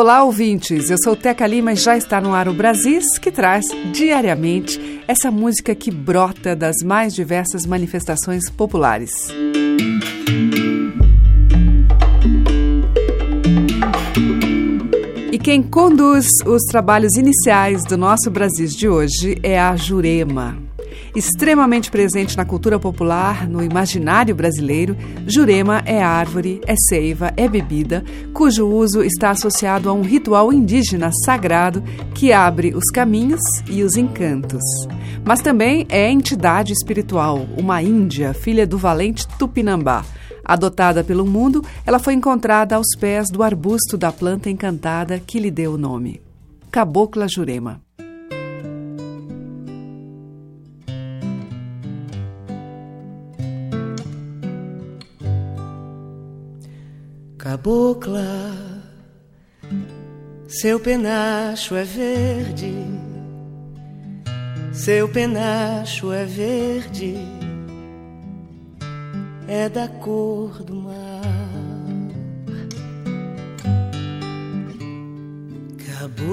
Olá, ouvintes. Eu sou Teca Lima e já está no ar o Brasis, que traz diariamente essa música que brota das mais diversas manifestações populares. E quem conduz os trabalhos iniciais do nosso Brasis de hoje é a Jurema. Extremamente presente na cultura popular, no imaginário brasileiro, jurema é árvore, é seiva, é bebida, cujo uso está associado a um ritual indígena sagrado que abre os caminhos e os encantos. Mas também é entidade espiritual, uma índia, filha do valente Tupinambá. Adotada pelo mundo, ela foi encontrada aos pés do arbusto da planta encantada que lhe deu o nome. Cabocla Jurema. Cabocla, seu penacho é verde, seu penacho é verde, é da cor do mar. Cabocla,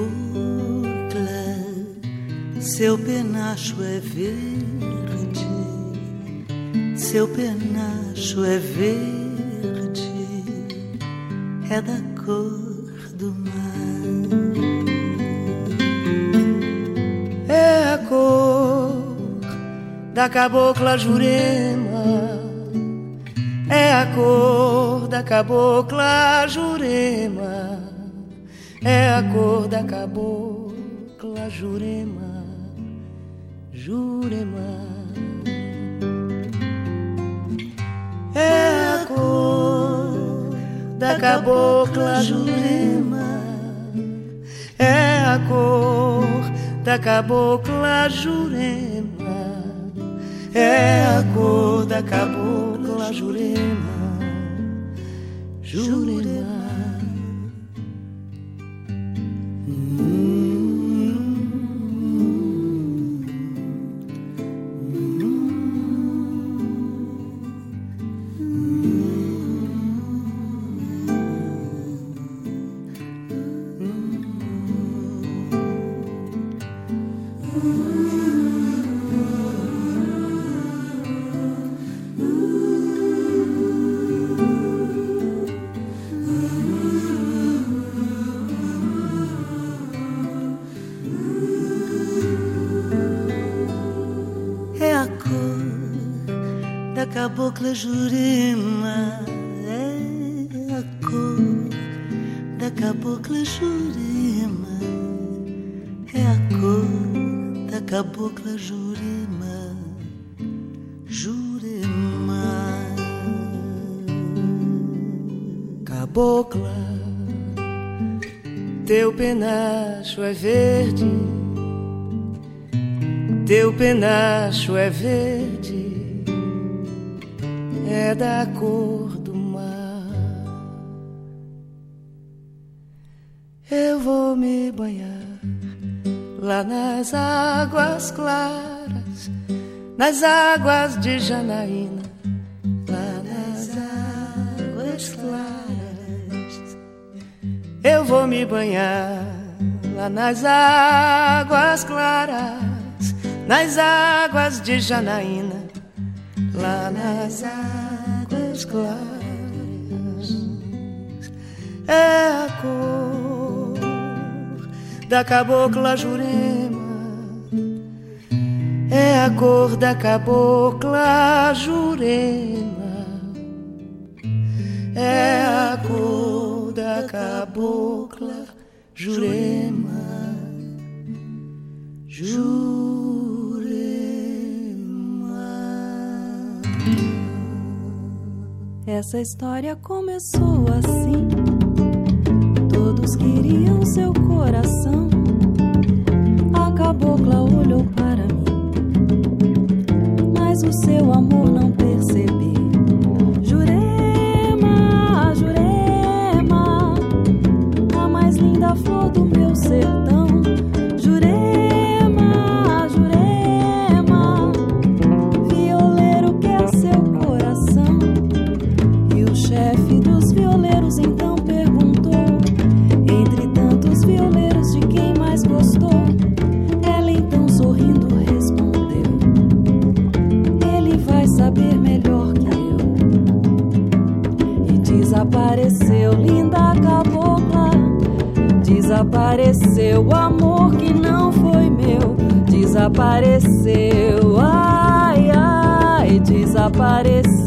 seu penacho é verde, seu penacho é verde é da cor do mar. É a cor da cabocla Jurema. É a cor da cabocla Jurema. É a cor da cabocla Jurema. Jurema. É a cor da cabocla Jurema. É a cor da cabocla Jurema. É a cor da cabocla Jurema. Jurema. Cabocla Jurema. É a cor da cabocla Jurema. É a cor da cabocla Jurema. Jurema. Cabocla, teu penacho é verde, teu penacho é verde, é da cor do mar. Eu vou me banhar lá nas águas claras, nas águas de Janaína, lá nas águas claras. Eu vou me banhar lá nas águas claras, nas águas de Janaína, lá nas águas claras. É a cor da cabocla Jurema, é a cor da cabocla Jurema. É a cor da cabocla Jurema. Jurema. Essa história começou assim. Todos queriam seu coração. A cabocla olhou para mim, mas o seu amor não percebi. Jurema, Jurema, a mais linda flor do meu sertão. desapareceu. Ai, ai, desapareceu.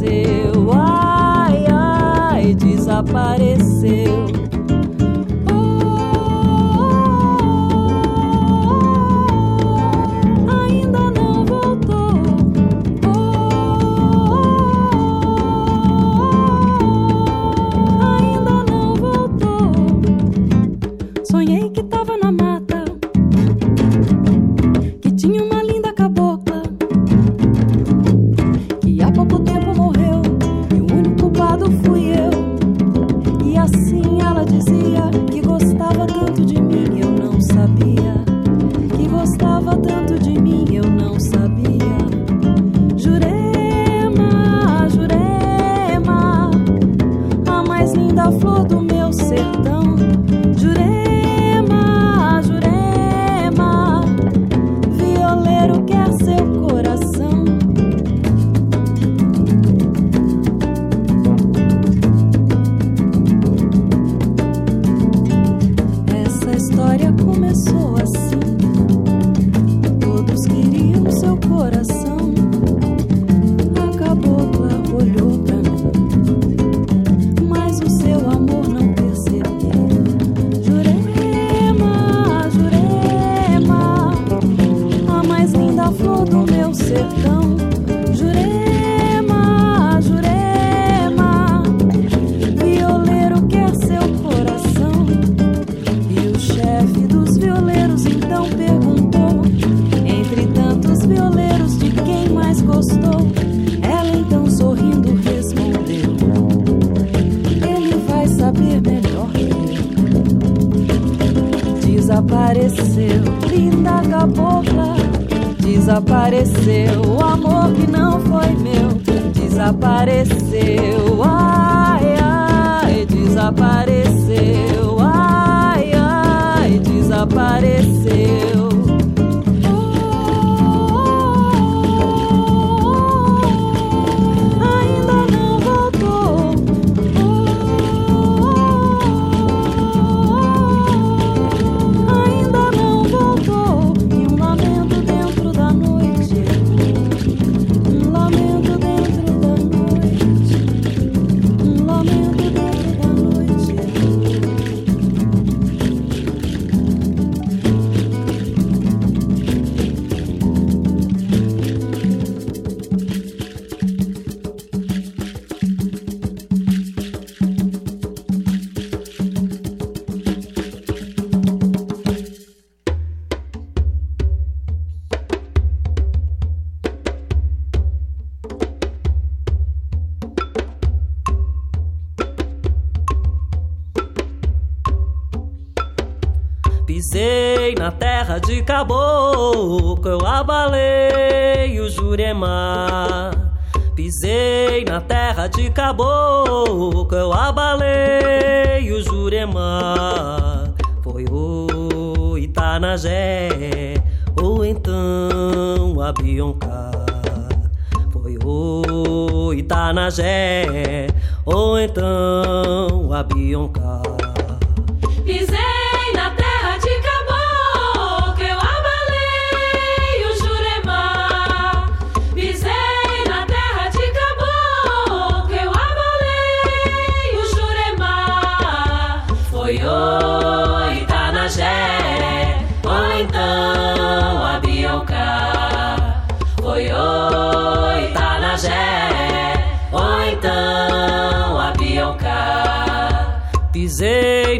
Caboclo Jurema. Pisei na terra de caboclo eu abalei o Jurema. Foi o Itanagé ou então a Bionca. Foi o Itanagé ou então a Bionca.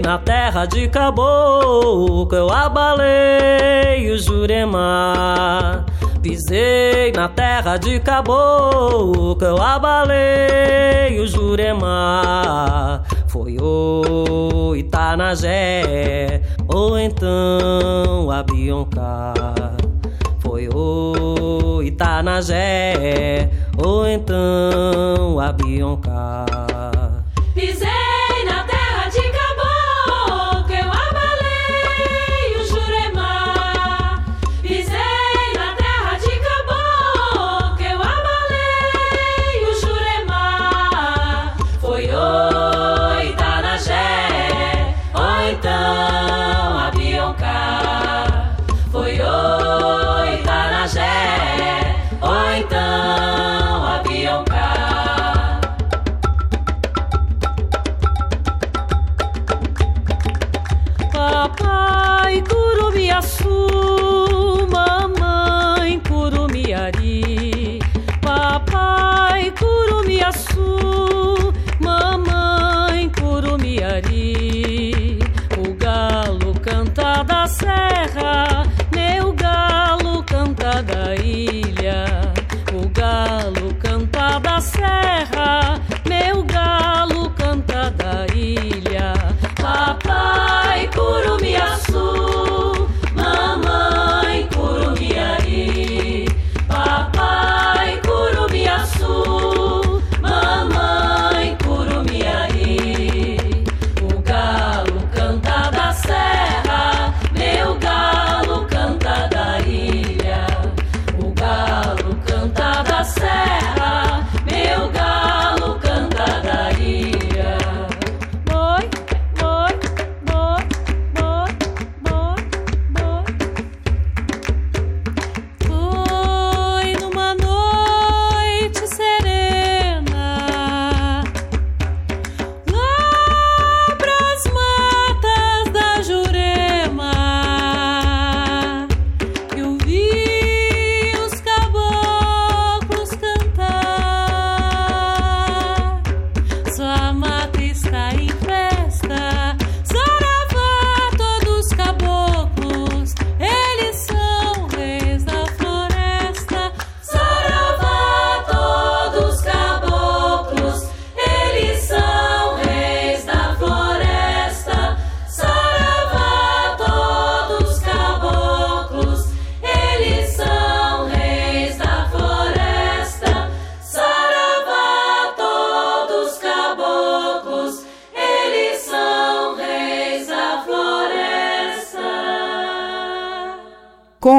Na terra de caboclo eu abalei o Jurema. Pisei na terra de caboclo, eu abalei o Jurema. Foi o Itanagé, ou então a Bionca. Foi o Itanagé, ou então a Bionca.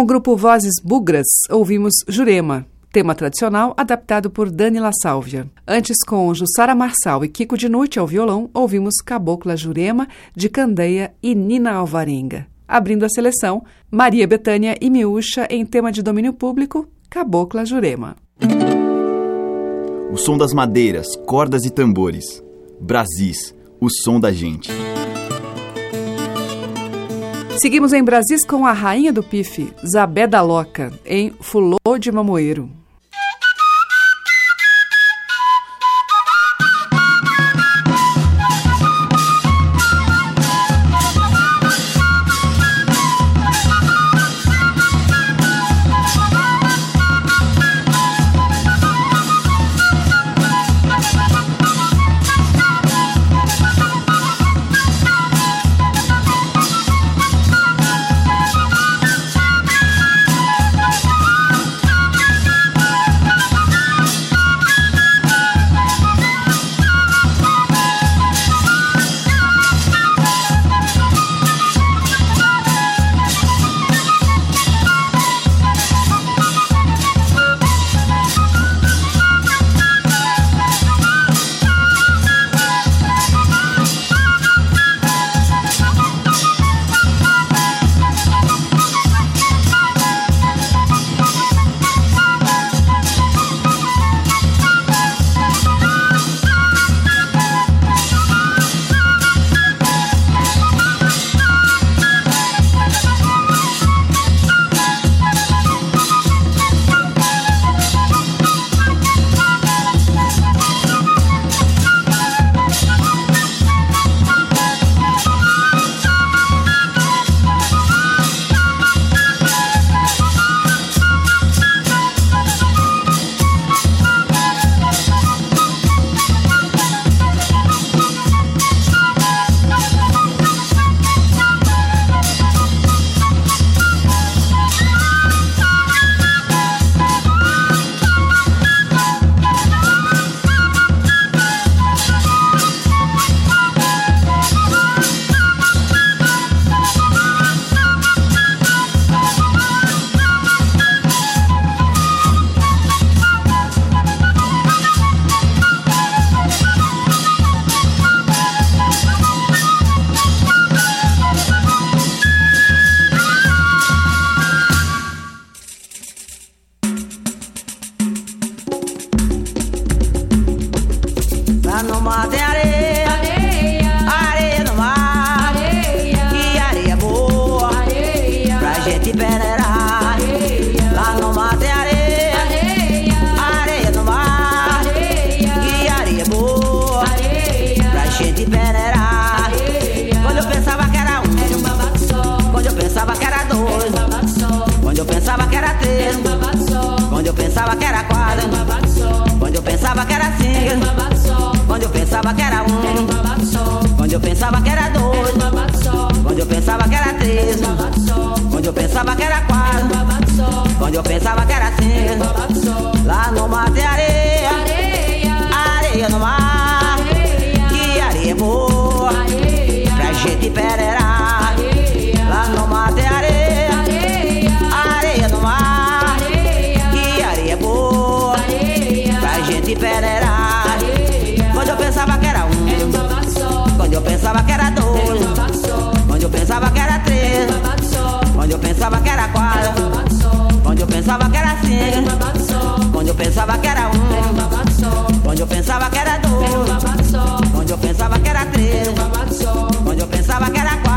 Com o grupo Vozes Bugras, ouvimos Jurema, tema tradicional adaptado por Dani La Sálvia. Antes, com Jussara Marçal e Kiko Dinucci ao violão, ouvimos Cabocla Jurema, de Candeia e Nina Alvarenga. Abrindo a seleção, Maria Betânia e Miúcha em tema de domínio público, Cabocla Jurema. O som das madeiras, cordas e tambores. Brasis, o som da gente. Seguimos em Brasis com a rainha do pife, Zabé da Loca, em Fulô de Mamoeiro. Só. Quando eu pensava que era quadro. Só. Quando eu pensava que era cinco. Só. Quando eu pensava que era um. Era um só. Quando eu pensava que era dois. Era um só. Quando eu pensava que era três. Era um só. Quando eu pensava que era quatro. Era um só. Quando eu pensava que era cinco. Era um só. Lá no mar tem areia. Areia. Areia no mar. Areia. Que areia boa. Areia. Pra gente pereira. federal. Quando eu pensava que era um, quando eu pensava que era dois, quando eu pensava que era três, quando eu pensava que era quatro, quando eu pensava que era cinco, quando eu pensava que era um, quando eu pensava que era dois, quando eu pensava que era três, quando eu pensava que era quatro.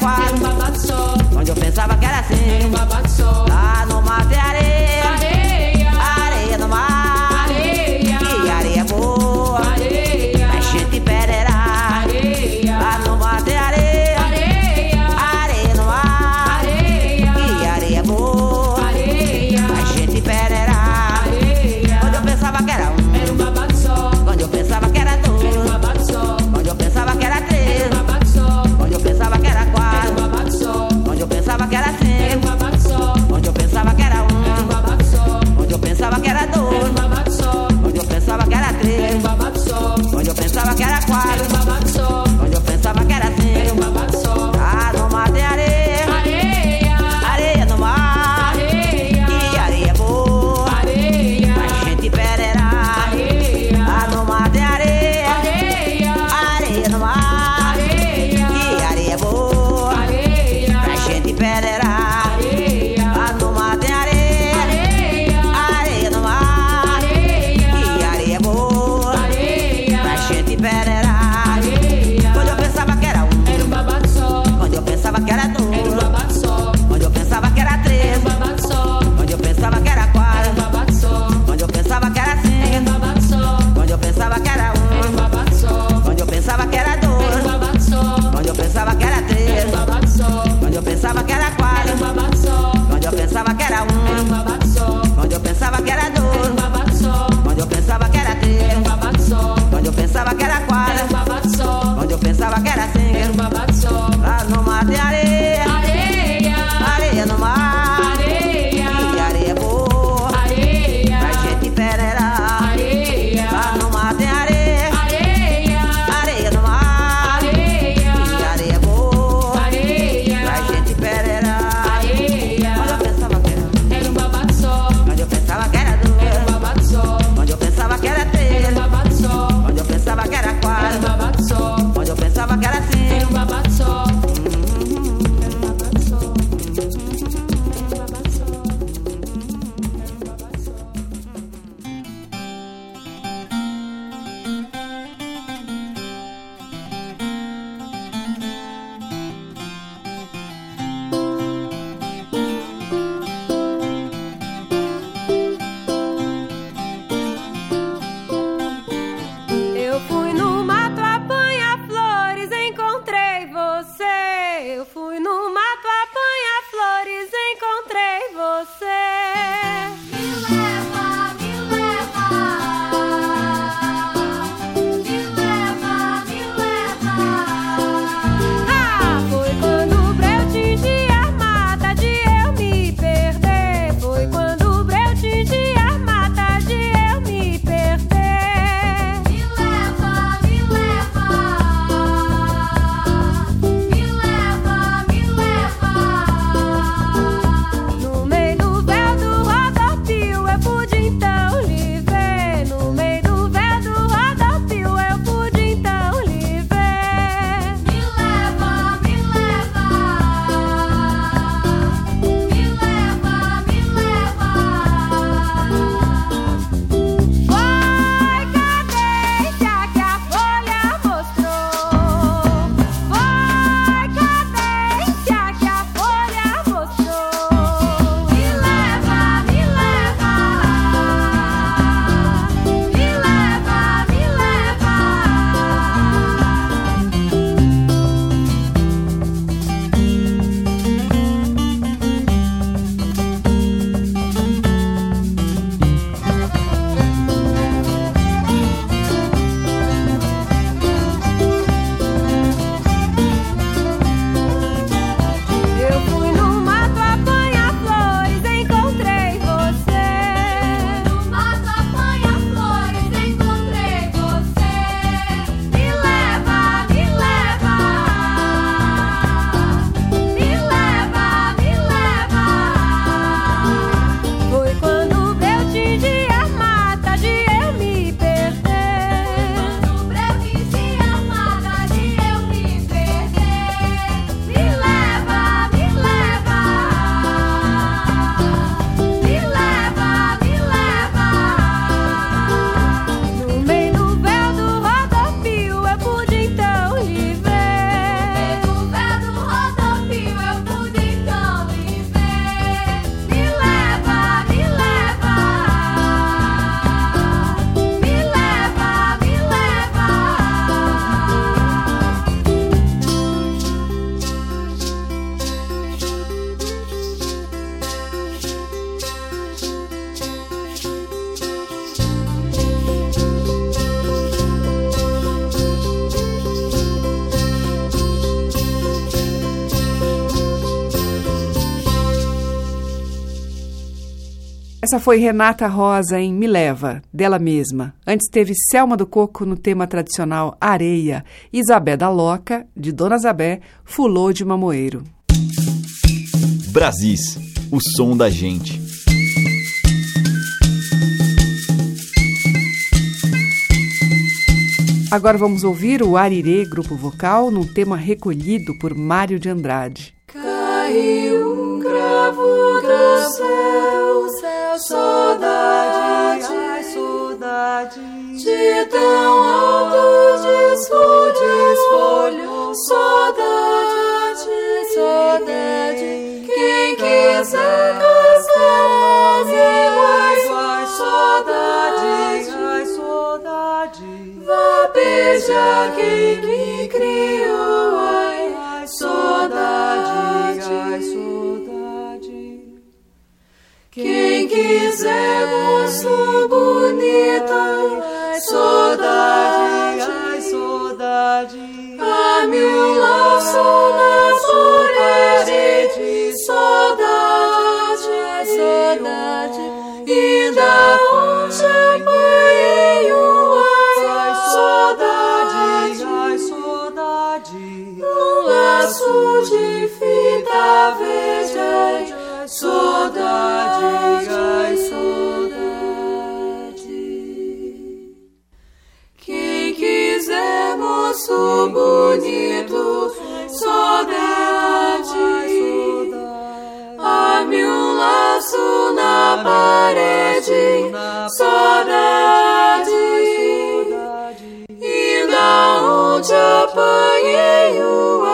qual. Era um. Onde eu pensava que era assim. Era um. Essa foi Renata Rosa em Me Leva, dela mesma. Antes teve Selma do Coco no tema tradicional Areia, Isabé da Loca, de Dona Zabé, Fulô de Mamoeiro. Brasis, o som da gente. Agora vamos ouvir o Arirê, grupo vocal, num tema recolhido por Mário de Andrade. Caiu um cravo do céu, céu, saudade, ai, saudade, de tão alto desfolho, saudade, saudade, quem quiser casar iguais, saudade, ai, saudade, vá beijar quem me criou, ai, saudade, Quem quiser moço bonito, saudade, ai, saudade. A mil laço na parede, saudade, saudade. E da onde apanhei o ai, saudade, ai, saudade. Um laço de fita verde, ai, saudade, ai, saudade. Quem quiser moço bonito, saudade, ame um laço na parede, saudade, e da onde apanhei o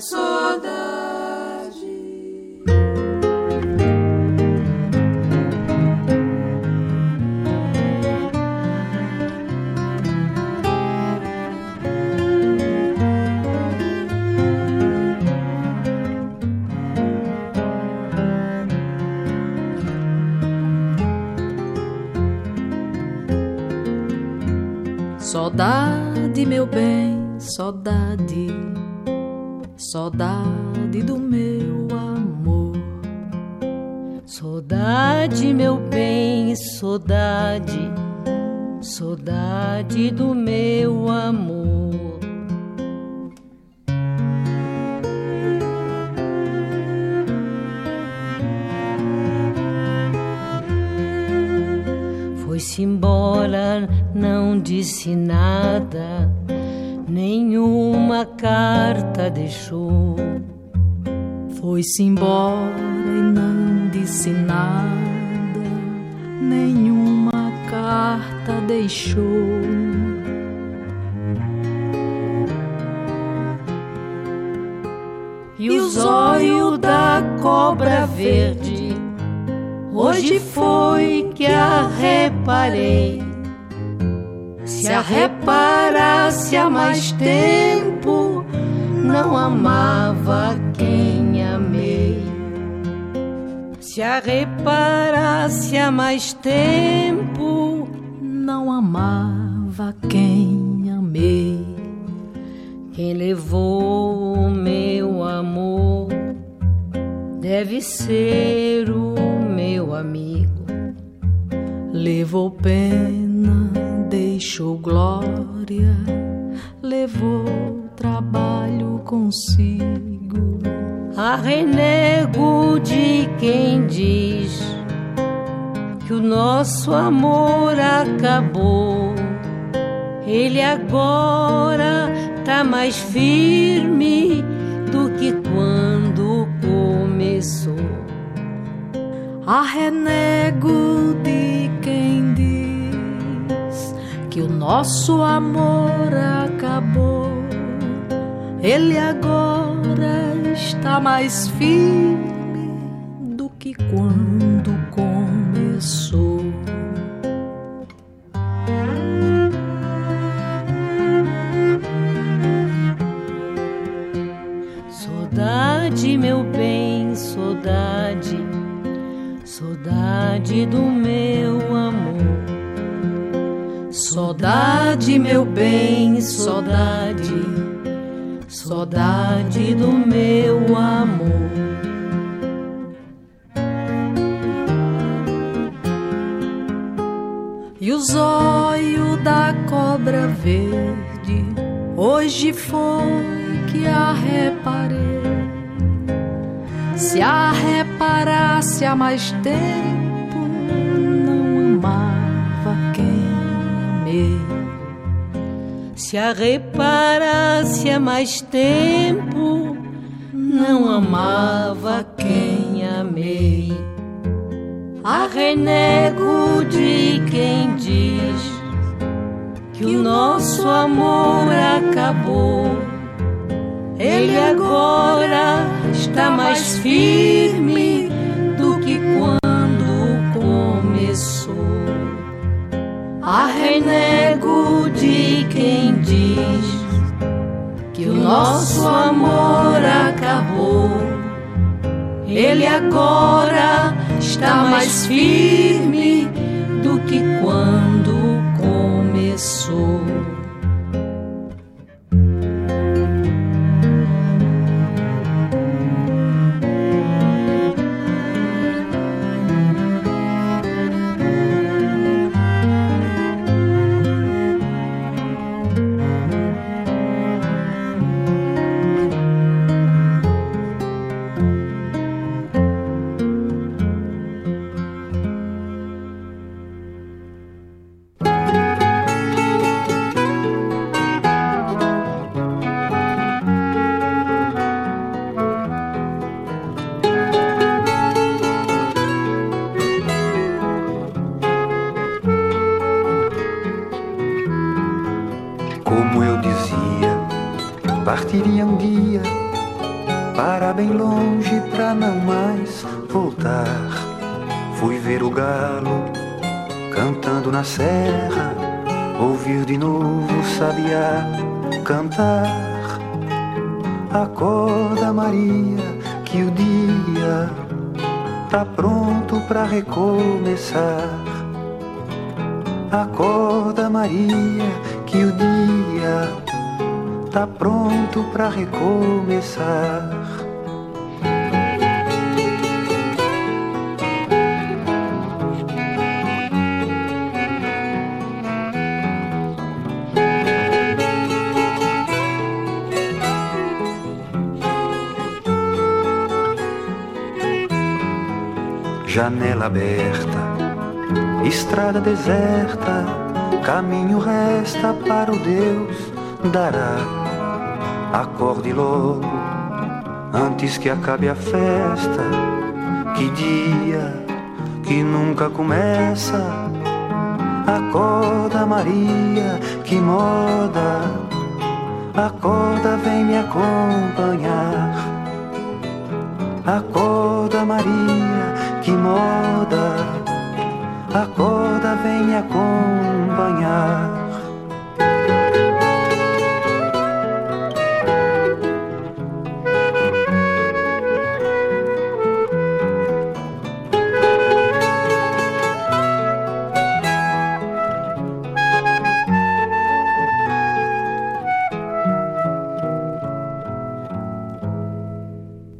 saudade. Saudade, meu bem, saudade saudade do meu amor. Saudade, meu bem, saudade, saudade do meu Foi-se embora e não disse nada, nenhuma carta deixou. E o zóio da cobra verde Hoje foi que a reparei. Se a reparasse há mais tempo, não amava Se a reparasse há mais tempo, não amava quem amei. Quem levou o meu amor deve ser o meu amigo. Levou pena, deixou glória, levou trabalho consigo. A renego de quem diz que o nosso amor acabou. Ele agora tá mais firme do que quando começou arrenego de quem diz que o nosso amor acabou. Ele agora está mais firme do que quando começou. Saudade, meu bem, saudade Saudade do meu amor. Saudade, meu bem, saudade. Saudade do meu amor. E o zóio da cobra verde, hoje foi que a reparei se a reparasse há mais tempo, Se a reparasse há mais tempo, não amava quem amei. A renego de quem diz que o nosso amor acabou. Ele agora está mais firme Arrenego de quem diz que o nosso amor acabou. Ele agora está mais firme do que quando começou. Tá pronto para recomeçar. janela aberta, estrada deserta, caminho resta para o Deus dará. Acorde logo, antes que acabe a festa. Que dia que nunca começa. Acorda, Maria, que moda. Acorda, vem me acompanhar. Acorda, Maria que moda. Acorda, vem me acompanhar.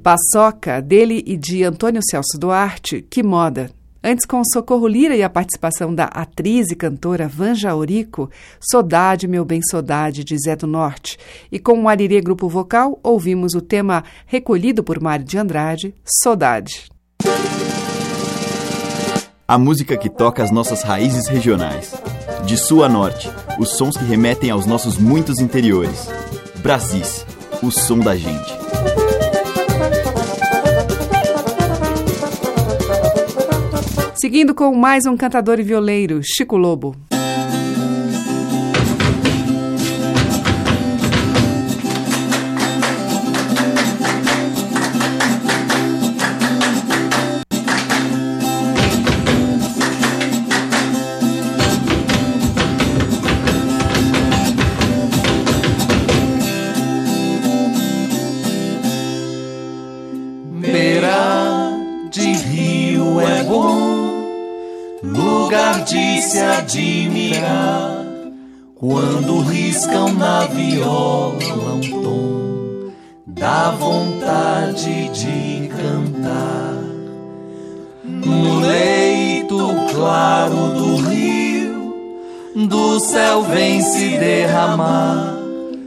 Paçoca, dele e de Antônio Celso Duarte, Que Moda. Antes, com Socorro Lira e a participação da atriz e cantora Vanja Aurico, Sodade, Meu Bem Sodade, de Zé do Norte. E com o Arirê Grupo Vocal, ouvimos o tema recolhido por Mário de Andrade, Sodade. A música que toca as nossas raízes regionais. De sul a norte, os sons que remetem aos nossos muitos interiores. Brasis, o som da gente. Seguindo com mais um cantador e violeiro, Chico Lobo.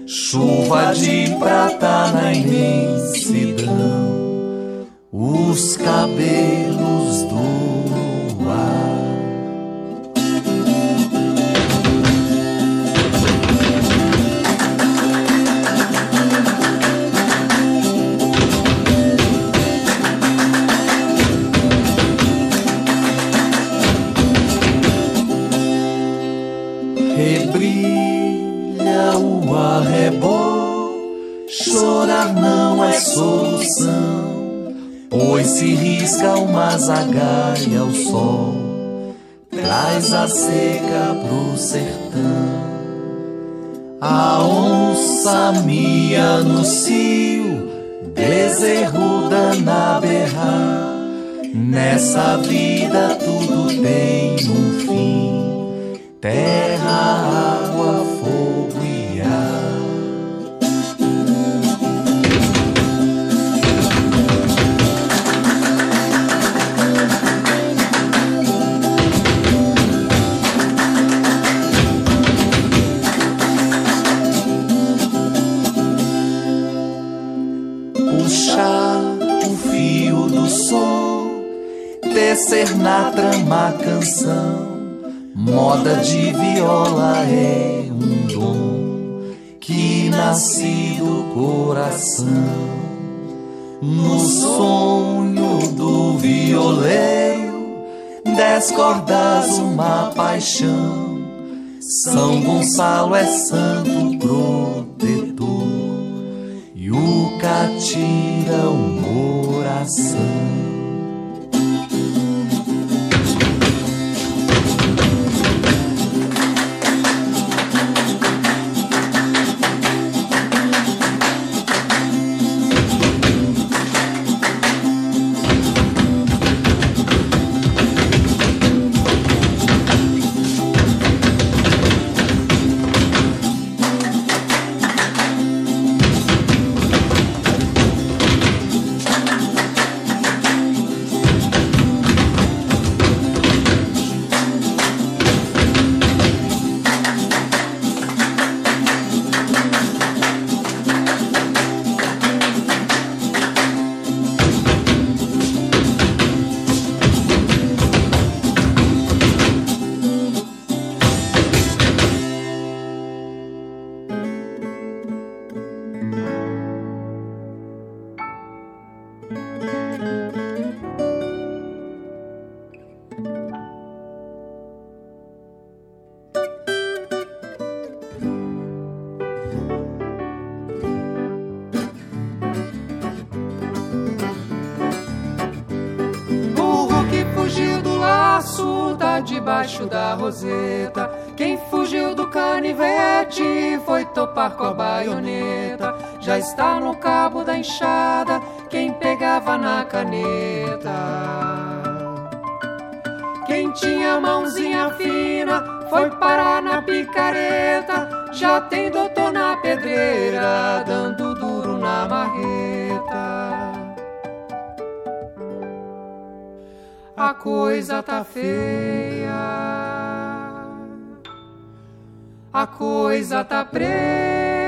Chuva de prata na imensidão, na berra, nessa vida tudo tem um fim, terra, ser na trama canção. Moda de viola é um dom que nasce do coração. No sonho do violeiro, dez cordas, uma paixão. São Gonçalo é santo protetor e o catira o coração. Na caneta. Quem tinha mãozinha fina foi parar na picareta. Já tem doutor na pedreira, dando duro na marreta. A coisa tá feia, a coisa tá preta.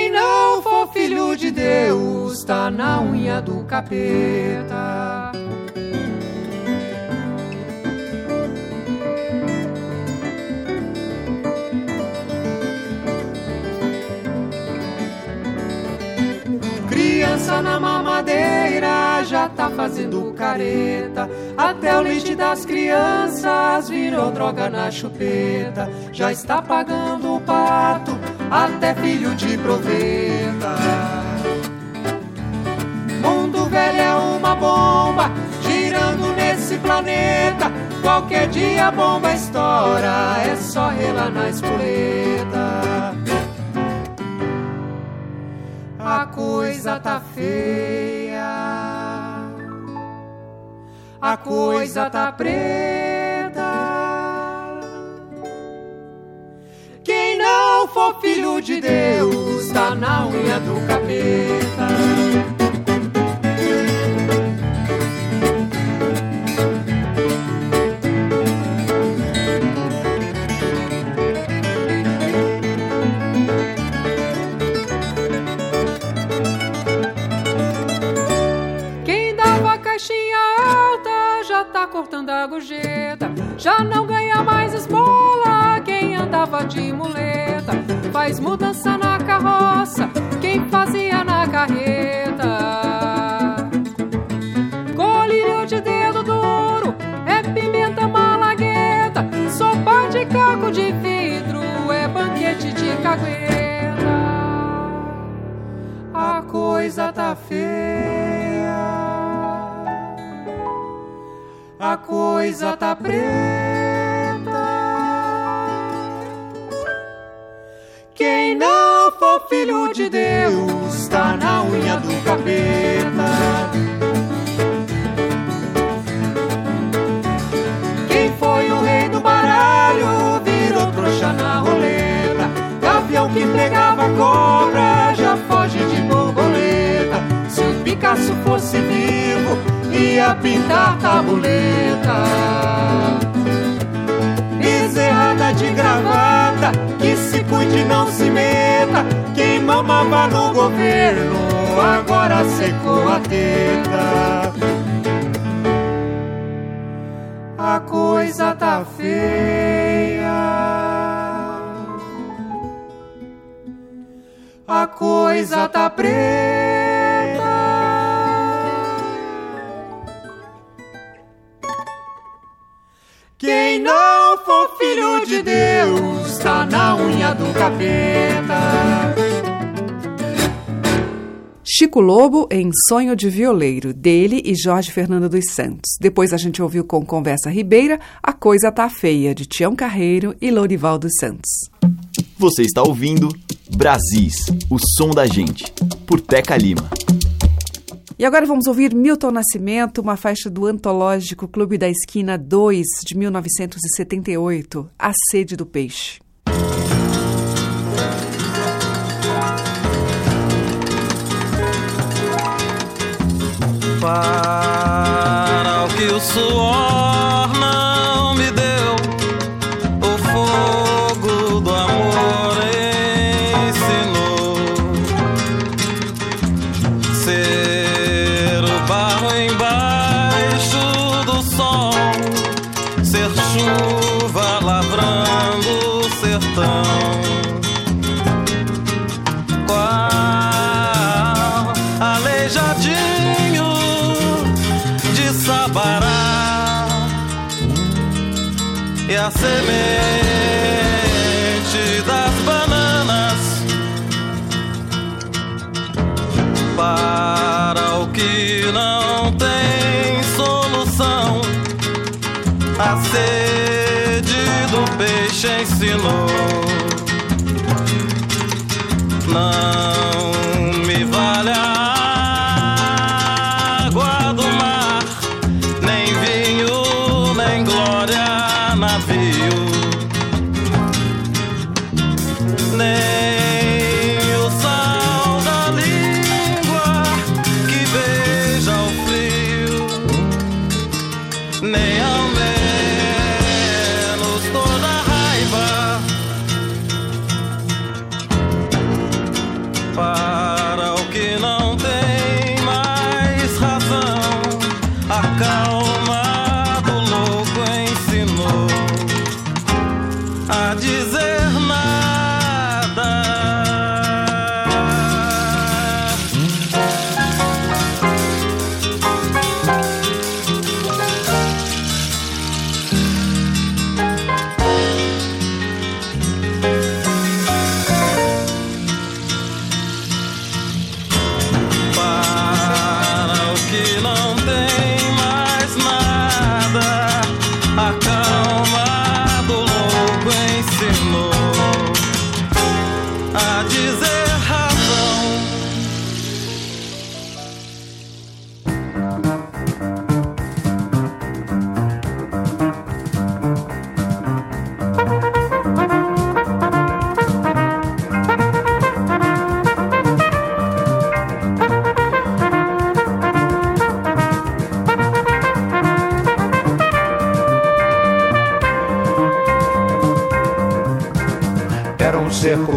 Quem não for filho de Deus tá na unha do capeta. Criança na mamadeira já tá fazendo careta. Até o leite das crianças virou droga na chupeta. Já está pagando o pato, até filho de proveta. Mundo velho é uma bomba, girando nesse planeta. Qualquer dia a bomba estoura, é só relar na espoleta. A coisa tá feia, a coisa tá preta. For filho de Deus tá na unha do capeta. Tá cortando a gorjeta. Já não ganha mais esmola andava de muleta. Faz mudança na carroça quem fazia na carreta. Colírio de dedo duro é pimenta malagueta. Sopa de caco de vidro é banquete de cagueta. A coisa tá feia. A coisa tá preta. Quem não for filho de Deus tá na unha do capeta. Quem foi o rei do baralho virou trouxa na roleta. Gavião que pegava cobra já foge de borboleta. Se o Picasso fosse vivo, ia pintar tabuleta. Mamava no governo, agora secou a teta. A coisa tá feia. A coisa tá preta. Quem não for filho de Deus tá na unha do capeta. Chico Lobo em Sonho de Violeiro, dele e Jorge Fernando dos Santos. Depois a gente ouviu com Conversa Ribeira A Coisa Tá Feia, de Tião Carreiro e Lourival dos Santos. Você está ouvindo Brasis, o som da gente, por Teca Lima. E agora vamos ouvir Milton Nascimento, uma faixa do antológico Clube da Esquina 2, de 1978, A Sede do Peixe. Para o que o suor a sede do peixe ensinou.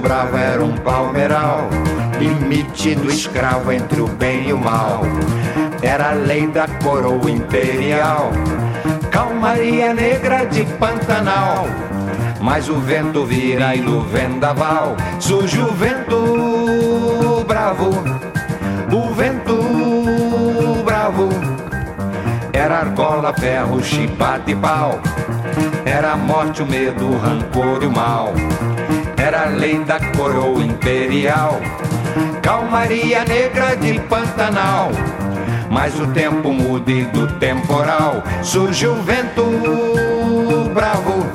Bravo, era um palmeiral, limite do escravo entre o bem e o mal. Era a lei da coroa imperial, calmaria negra de Pantanal. Mas o vento vira e no vendaval surge o vento bravo, o vento bravo. Era argola, ferro, chibata e pau. Era a morte, o medo, o rancor e o mal. Era lei da coroa imperial. Calmaria negra de Pantanal. Mas o tempo muda e do temporal surge o vento bravo.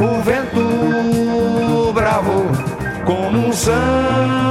O vento bravo como um sangue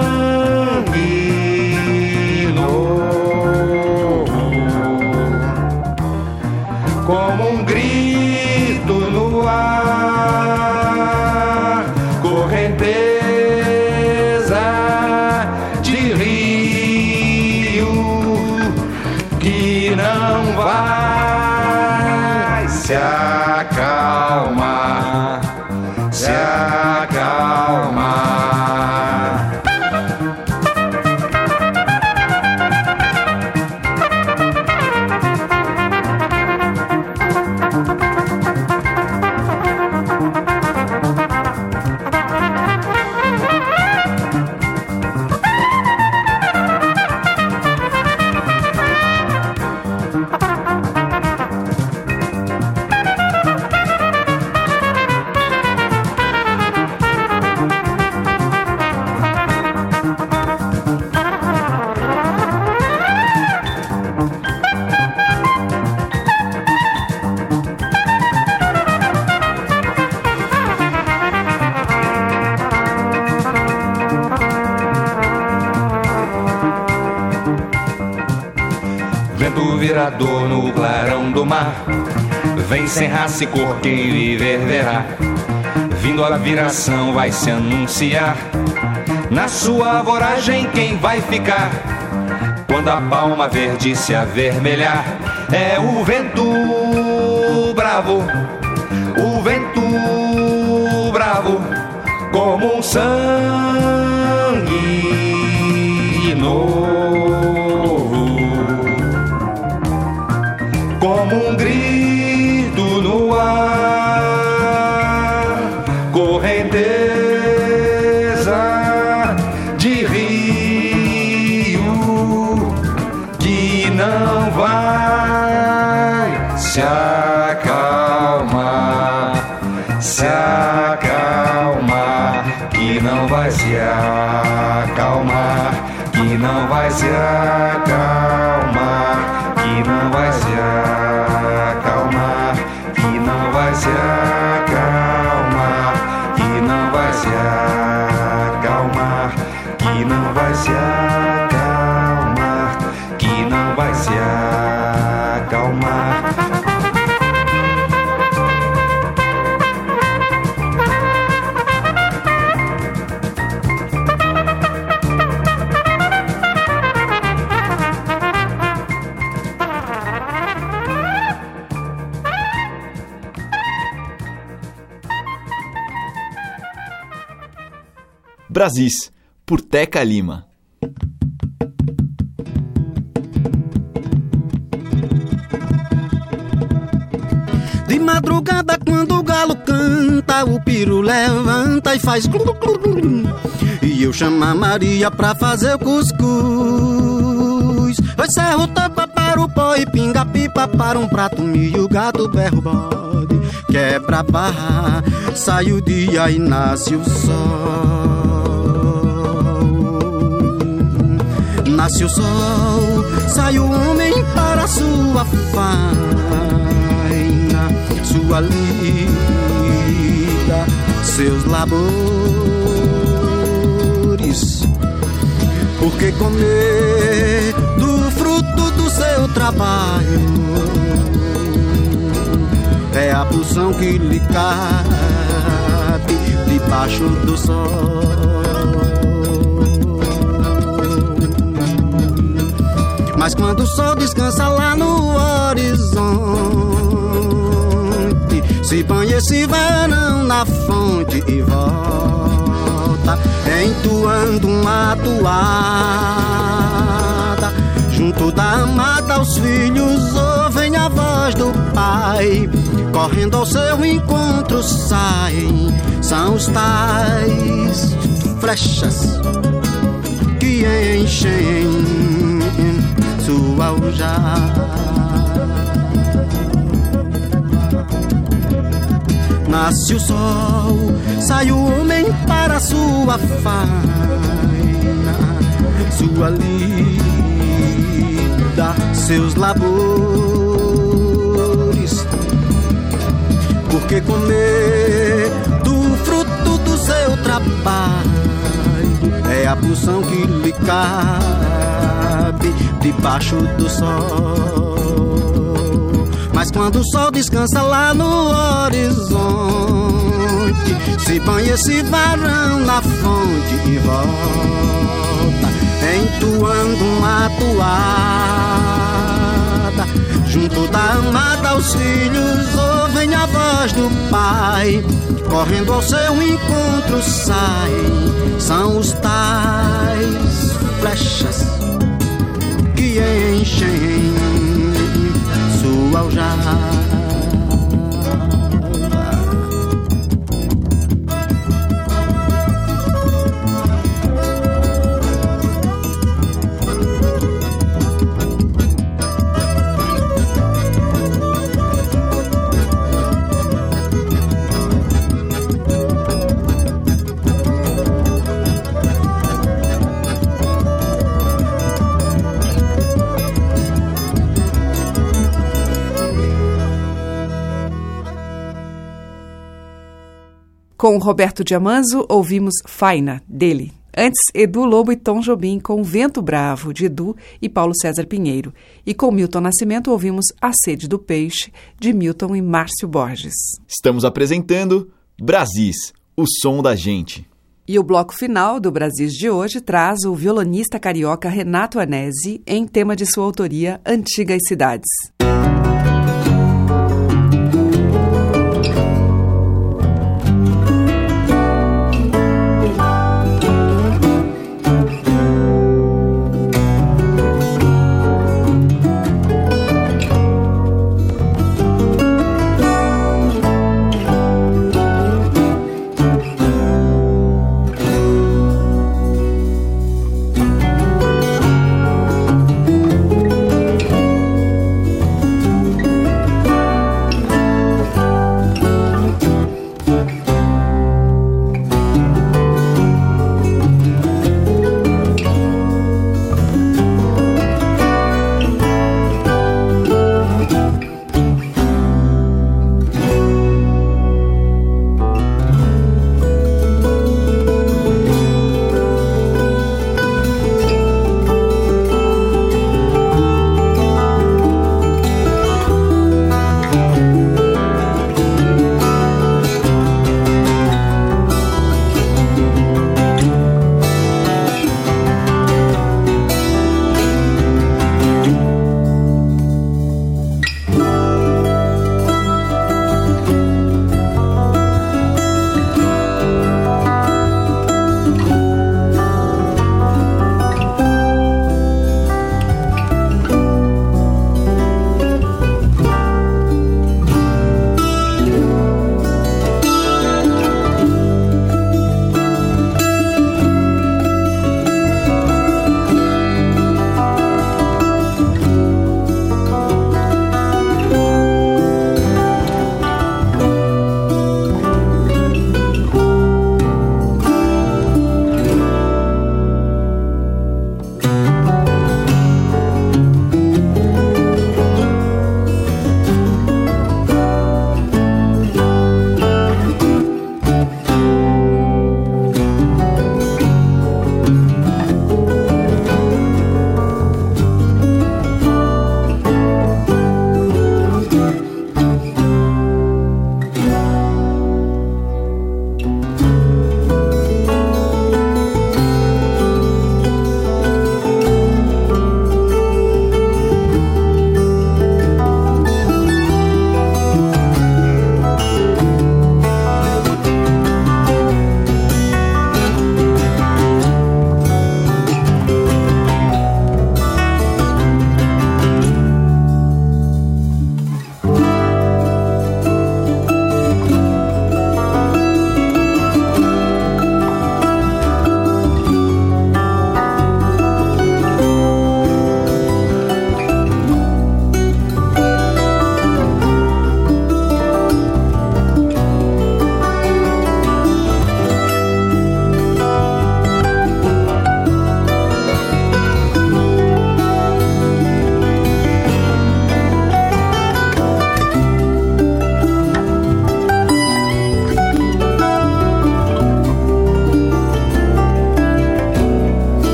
Vem sem raça e cor que viver verá Vindo a viração vai se anunciar. Na sua voragem quem vai ficar? Quando a palma verde se avermelhar É o vento bravo. O vento bravo Como um sangue novo não Brasis, por Teca Lima. De madrugada, quando o galo canta, o piro levanta e faz glu glu glu. E eu chamo a Maria pra fazer o cuscuz. Eu serro tampa para o pó e pinga pipa para um prato milho, gato berro bode. Quebra barra, sai o dia e nasce o sol. Nasce o sol, sai o homem para sua faina, sua lida, seus labores. Porque comer do fruto do seu trabalho é a porção que lhe cabe debaixo do sol. Mas quando o sol descansa lá no horizonte, se banha esse verão na fonte e volta, entoando uma toada. Junto da amada aos filhos ouvem a voz do pai, correndo ao seu encontro saem, são os tais flechas que enchem sua Nasce o sol, sai o homem para sua faina, sua lida, seus labores. Porque comer do fruto do seu trabalho é a porção que lhe debaixo do sol. Mas quando o sol descansa lá no horizonte, se banha esse varão na fonte e volta, entoando uma toada. Junto da amada aos filhos ouvem a voz do pai, correndo ao seu encontro saem, são os tais flechas enchem sua aljava. Com Roberto Diamanzo, ouvimos Faina, dele. Antes, Edu Lobo e Tom Jobim com Vento Bravo, de Edu e Paulo César Pinheiro. E com Milton Nascimento, ouvimos A Sede do Peixe, de Milton e Márcio Borges. Estamos apresentando Brasis, o som da gente. E o bloco final do Brasis de hoje traz o violonista carioca Renato Anesi em tema de sua autoria Antigas Cidades.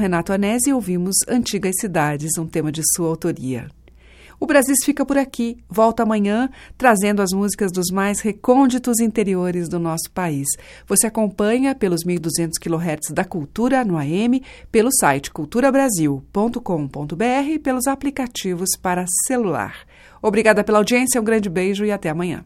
Renato Anesi ouvimos Antigas Cidades, um tema de sua autoria. O Brasil fica por aqui. Volta amanhã trazendo as músicas dos mais recônditos interiores do nosso país. Você acompanha pelos 1.200 kHz da Cultura no AM, pelo site culturabrasil.com.br e pelos aplicativos para celular. Obrigada pela audiência, um grande beijo e até amanhã.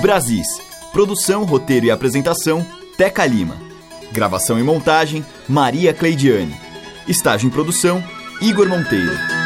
Brasis. Produção, roteiro e apresentação, Teca Lima. Gravação e montagem, Maria Cleidiane. Estágio em produção, Igor Monteiro.